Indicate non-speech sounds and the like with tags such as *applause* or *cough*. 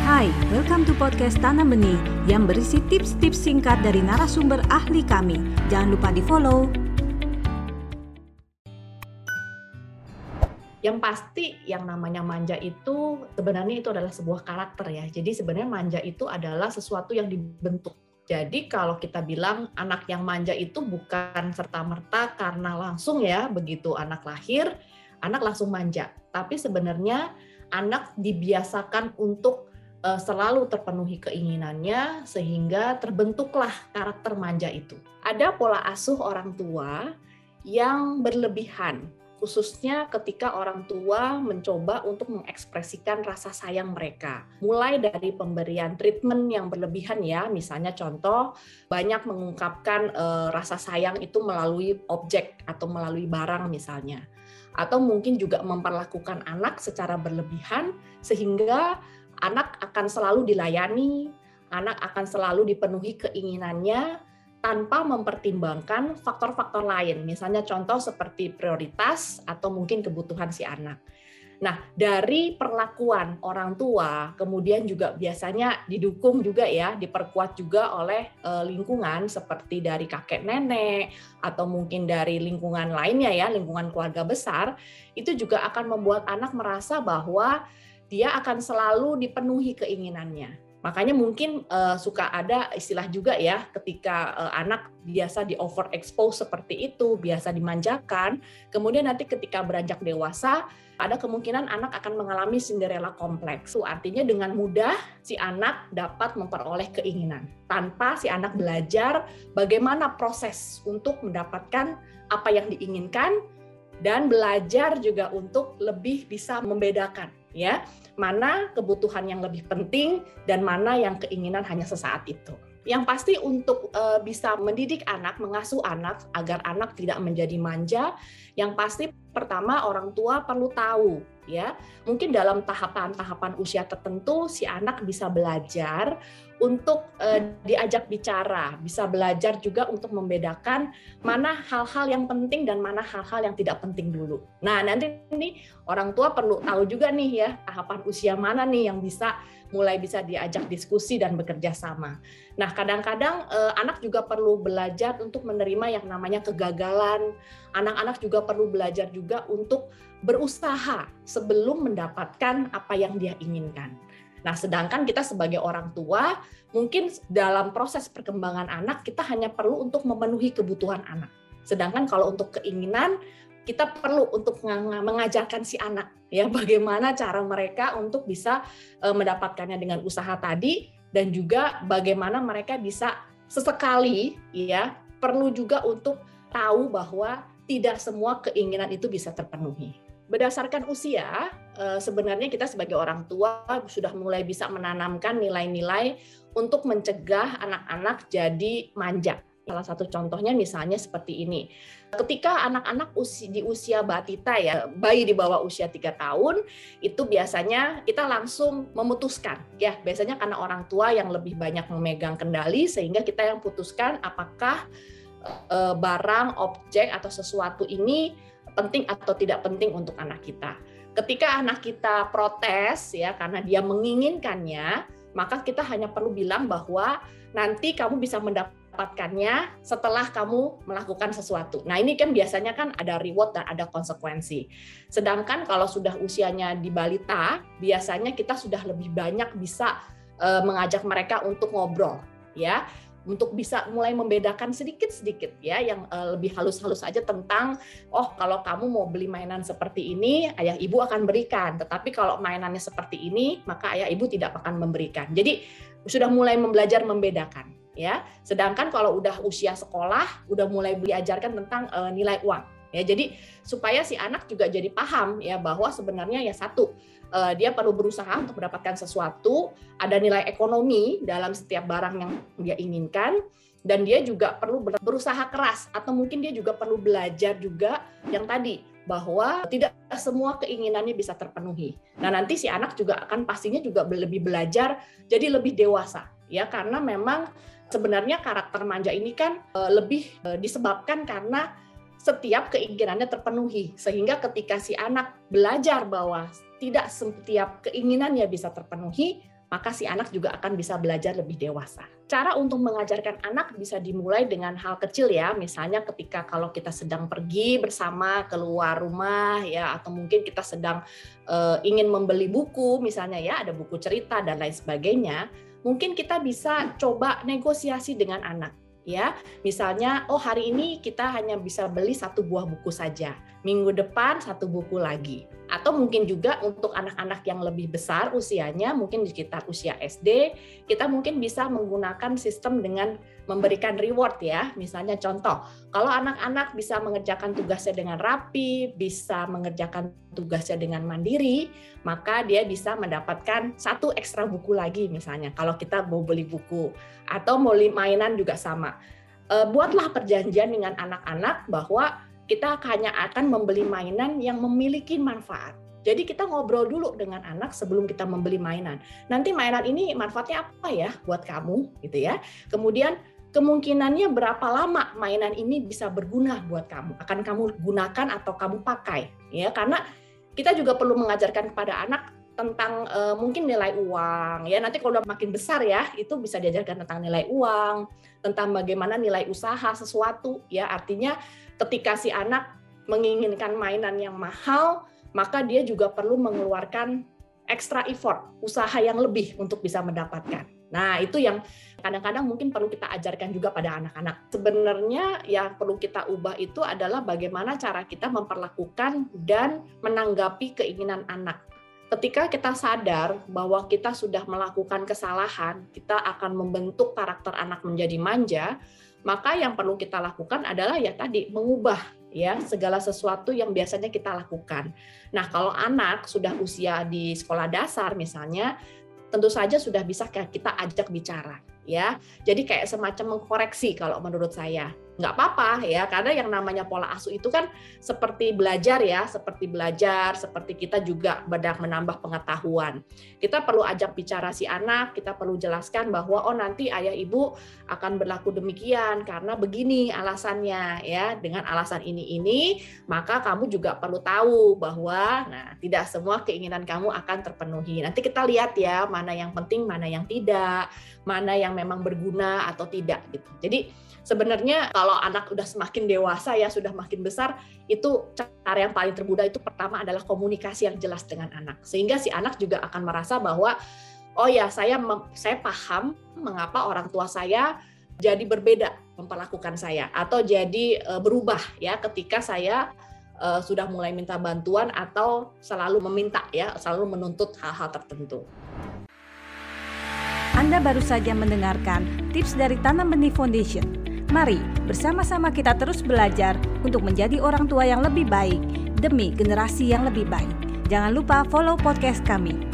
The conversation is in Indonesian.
Hai, welcome to podcast Tanam Benih yang berisi tips-tips singkat dari narasumber ahli kami. Jangan lupa di-follow. Yang pasti yang namanya manja itu sebenarnya itu adalah sebuah karakter ya. Jadi sebenarnya manja itu adalah sesuatu yang dibentuk. Jadi kalau kita bilang anak yang manja itu bukan serta-merta karena langsung ya begitu anak lahir, anak langsung manja. Tapi sebenarnya anak dibiasakan untuk uh, selalu terpenuhi keinginannya sehingga terbentuklah karakter manja itu. Ada pola asuh orang tua yang berlebihan khususnya ketika orang tua mencoba untuk mengekspresikan rasa sayang mereka. Mulai dari pemberian treatment yang berlebihan ya, misalnya contoh banyak mengungkapkan e, rasa sayang itu melalui objek atau melalui barang misalnya. Atau mungkin juga memperlakukan anak secara berlebihan sehingga anak akan selalu dilayani, anak akan selalu dipenuhi keinginannya tanpa mempertimbangkan faktor-faktor lain, misalnya contoh seperti prioritas atau mungkin kebutuhan si anak. Nah, dari perlakuan orang tua, kemudian juga biasanya didukung juga ya, diperkuat juga oleh eh, lingkungan seperti dari kakek nenek atau mungkin dari lingkungan lainnya ya, lingkungan keluarga besar, itu juga akan membuat anak merasa bahwa dia akan selalu dipenuhi keinginannya. Makanya mungkin uh, suka ada istilah juga ya ketika uh, anak biasa di overexpose seperti itu, biasa dimanjakan, kemudian nanti ketika beranjak dewasa ada kemungkinan anak akan mengalami Cinderella kompleks. Itu artinya dengan mudah si anak dapat memperoleh keinginan tanpa si anak belajar bagaimana proses untuk mendapatkan apa yang diinginkan dan belajar juga untuk lebih bisa membedakan ya mana kebutuhan yang lebih penting dan mana yang keinginan hanya sesaat itu. Yang pasti untuk uh, bisa mendidik anak, mengasuh anak agar anak tidak menjadi manja, yang pasti pertama orang tua perlu tahu ya. Mungkin dalam tahapan-tahapan usia tertentu si anak bisa belajar untuk uh, diajak bicara, bisa belajar juga untuk membedakan mana hal-hal yang penting dan mana hal-hal yang tidak penting dulu. Nah, nanti ini orang tua perlu tahu juga nih ya, tahapan usia mana nih yang bisa mulai bisa diajak diskusi dan bekerja sama. Nah, kadang-kadang uh, anak juga perlu belajar untuk menerima yang namanya kegagalan. Anak-anak juga perlu belajar juga untuk berusaha sebelum mendapatkan apa yang dia inginkan. Nah, sedangkan kita sebagai orang tua, mungkin dalam proses perkembangan anak, kita hanya perlu untuk memenuhi kebutuhan anak. Sedangkan kalau untuk keinginan, kita perlu untuk mengajarkan si anak ya *laughs* bagaimana cara mereka untuk bisa e, mendapatkannya dengan usaha tadi dan juga bagaimana mereka bisa sesekali ya perlu juga untuk tahu bahwa tidak semua keinginan itu bisa terpenuhi berdasarkan usia, eh, sebenarnya kita sebagai orang tua sudah mulai bisa menanamkan nilai-nilai untuk mencegah anak-anak jadi manja. Salah satu contohnya misalnya seperti ini. Ketika anak-anak di usia batita ya, bayi di bawah usia 3 tahun, itu biasanya kita langsung memutuskan. Ya, biasanya karena orang tua yang lebih banyak memegang kendali sehingga kita yang putuskan apakah eh, barang, objek atau sesuatu ini penting atau tidak penting untuk anak kita. Ketika anak kita protes ya karena dia menginginkannya, maka kita hanya perlu bilang bahwa nanti kamu bisa mendapatkannya setelah kamu melakukan sesuatu. Nah, ini kan biasanya kan ada reward dan ada konsekuensi. Sedangkan kalau sudah usianya di balita, biasanya kita sudah lebih banyak bisa uh, mengajak mereka untuk ngobrol ya untuk bisa mulai membedakan sedikit-sedikit ya yang uh, lebih halus-halus aja tentang oh kalau kamu mau beli mainan seperti ini ayah ibu akan berikan. Tetapi kalau mainannya seperti ini maka ayah ibu tidak akan memberikan. Jadi sudah mulai belajar membedakan ya. Sedangkan kalau udah usia sekolah udah mulai diajarkan tentang uh, nilai uang ya jadi supaya si anak juga jadi paham ya bahwa sebenarnya ya satu uh, dia perlu berusaha untuk mendapatkan sesuatu, ada nilai ekonomi dalam setiap barang yang dia inginkan, dan dia juga perlu berusaha keras atau mungkin dia juga perlu belajar juga yang tadi bahwa tidak semua keinginannya bisa terpenuhi. Nah, nanti si anak juga akan pastinya juga lebih belajar jadi lebih dewasa ya karena memang sebenarnya karakter manja ini kan uh, lebih uh, disebabkan karena setiap keinginannya terpenuhi sehingga ketika si anak belajar bahwa tidak setiap keinginannya bisa terpenuhi maka si anak juga akan bisa belajar lebih dewasa. Cara untuk mengajarkan anak bisa dimulai dengan hal kecil ya, misalnya ketika kalau kita sedang pergi bersama keluar rumah ya, atau mungkin kita sedang uh, ingin membeli buku misalnya ya, ada buku cerita dan lain sebagainya, mungkin kita bisa coba negosiasi dengan anak ya. Misalnya, oh hari ini kita hanya bisa beli satu buah buku saja. Minggu depan satu buku lagi atau mungkin juga untuk anak-anak yang lebih besar usianya, mungkin di sekitar usia SD, kita mungkin bisa menggunakan sistem dengan memberikan reward ya. Misalnya contoh, kalau anak-anak bisa mengerjakan tugasnya dengan rapi, bisa mengerjakan tugasnya dengan mandiri, maka dia bisa mendapatkan satu ekstra buku lagi misalnya. Kalau kita mau beli buku atau mau mainan juga sama. Eh, buatlah perjanjian dengan anak-anak bahwa kita hanya akan membeli mainan yang memiliki manfaat. Jadi kita ngobrol dulu dengan anak sebelum kita membeli mainan. Nanti mainan ini manfaatnya apa ya buat kamu gitu ya. Kemudian kemungkinannya berapa lama mainan ini bisa berguna buat kamu. Akan kamu gunakan atau kamu pakai ya karena kita juga perlu mengajarkan kepada anak tentang uh, mungkin nilai uang ya nanti kalau udah makin besar ya itu bisa diajarkan tentang nilai uang tentang bagaimana nilai usaha sesuatu ya artinya ketika si anak menginginkan mainan yang mahal, maka dia juga perlu mengeluarkan extra effort, usaha yang lebih untuk bisa mendapatkan. Nah, itu yang kadang-kadang mungkin perlu kita ajarkan juga pada anak-anak. Sebenarnya yang perlu kita ubah itu adalah bagaimana cara kita memperlakukan dan menanggapi keinginan anak. Ketika kita sadar bahwa kita sudah melakukan kesalahan, kita akan membentuk karakter anak menjadi manja, maka yang perlu kita lakukan adalah ya tadi mengubah ya segala sesuatu yang biasanya kita lakukan. Nah, kalau anak sudah usia di sekolah dasar misalnya, tentu saja sudah bisa kita ajak bicara ya. Jadi kayak semacam mengkoreksi kalau menurut saya nggak apa-apa ya karena yang namanya pola asuh itu kan seperti belajar ya seperti belajar seperti kita juga bedak menambah pengetahuan. Kita perlu ajak bicara si anak kita perlu jelaskan bahwa oh nanti ayah ibu akan berlaku demikian karena begini alasannya ya. Dengan alasan ini ini maka kamu juga perlu tahu bahwa nah tidak semua keinginan kamu akan terpenuhi. Nanti kita lihat ya mana yang penting mana yang tidak mana yang memang berguna atau tidak gitu. Jadi sebenarnya kalau anak udah semakin dewasa ya sudah makin besar itu cara yang paling termudah itu pertama adalah komunikasi yang jelas dengan anak sehingga si anak juga akan merasa bahwa oh ya saya saya paham mengapa orang tua saya jadi berbeda memperlakukan saya atau jadi e, berubah ya ketika saya e, sudah mulai minta bantuan atau selalu meminta ya selalu menuntut hal-hal tertentu. Anda baru saja mendengarkan tips dari Tanam Benih Foundation Mari bersama-sama kita terus belajar untuk menjadi orang tua yang lebih baik demi generasi yang lebih baik. Jangan lupa follow podcast kami